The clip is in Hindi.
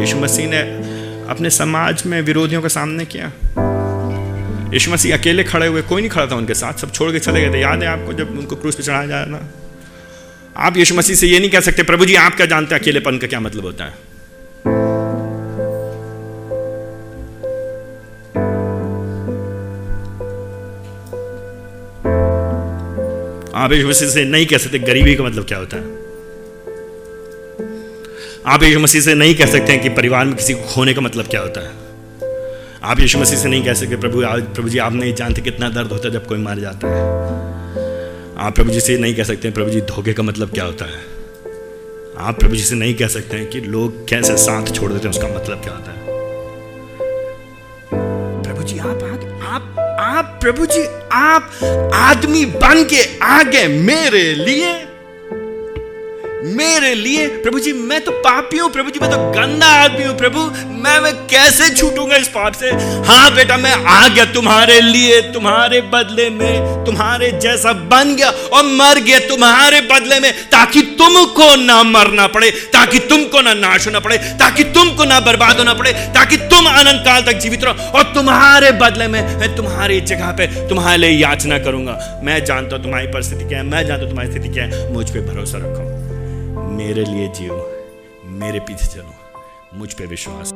यीशु मसीह ने अपने समाज में विरोधियों का सामने किया। यीशु मसीह अकेले खड़े हुए, कोई नहीं खड़ा था उनके साथ, सब छोड़ के चले गए थे। याद है आपको जब उनको क्रूस पे चढ़ाया जाया था आप यीशु मसीह से ये नहीं कह सकते, प्रभु जी, आप क्या जानते हैं अकेलेपन का क्या मतलब होता है? आप यीशु मसीह से नहीं कह सकते, गरीबी का मतलब क्या होता है? आप यीशु मसीह से नहीं कह सकते हैं कि परिवार में किसी को खोने का मतलब क्या होता है। आप यीशु मसीह से नहीं कह सकते, प्रभु प्रभु जी, आप नहीं जानते कितना दर्द होता है जब कोई मार जाता है। आप प्रभु जी से नहीं कह सकते प्रभु जी, धोखे का मतलब क्या होता है। आप प्रभु जी से नहीं कह सकते हैं कि लोग कैसे साथ छोड़ देते हैं, उसका मतलब क्या होता है। प्रभु जी, आप आप आप प्रभु जी, आप आदमी बन के आगे मेरे लिए मेरे लिए, प्रभु जी, मैं तो पापी हूँ, प्रभु जी, मैं तो गंदा आदमी हूँ, प्रभु। मैं मैं कैसे छूटूँगा इस पाप से? हाँ बेटा, मैं आ गया तुम्हारे लिए, तुम्हारे बदले में, तुम्हारे जैसा बन गया और मर गया तुम्हारे बदले में, ताकि तुमको ना मरना पड़े, ताकि तुमको ना नाश होना पड़े, ताकि तुमको ना बर्बाद होना पड़े, ताकि तुम अनंत काल तक जीवित रहो और तुम्हारे बदले में, मैं तुम्हारी जगह पे तुम्हारे लिए याचना करूँगा। मैं जानता हूँ तुम्हारी परिस्थिति क्या है, मैं जानता हूँ तुम्हारी स्थिति क्या है, मुझ पर भरोसा रखो। मेरे लिए जियो मेरे पीछे चलो मुझ पे विश्वास।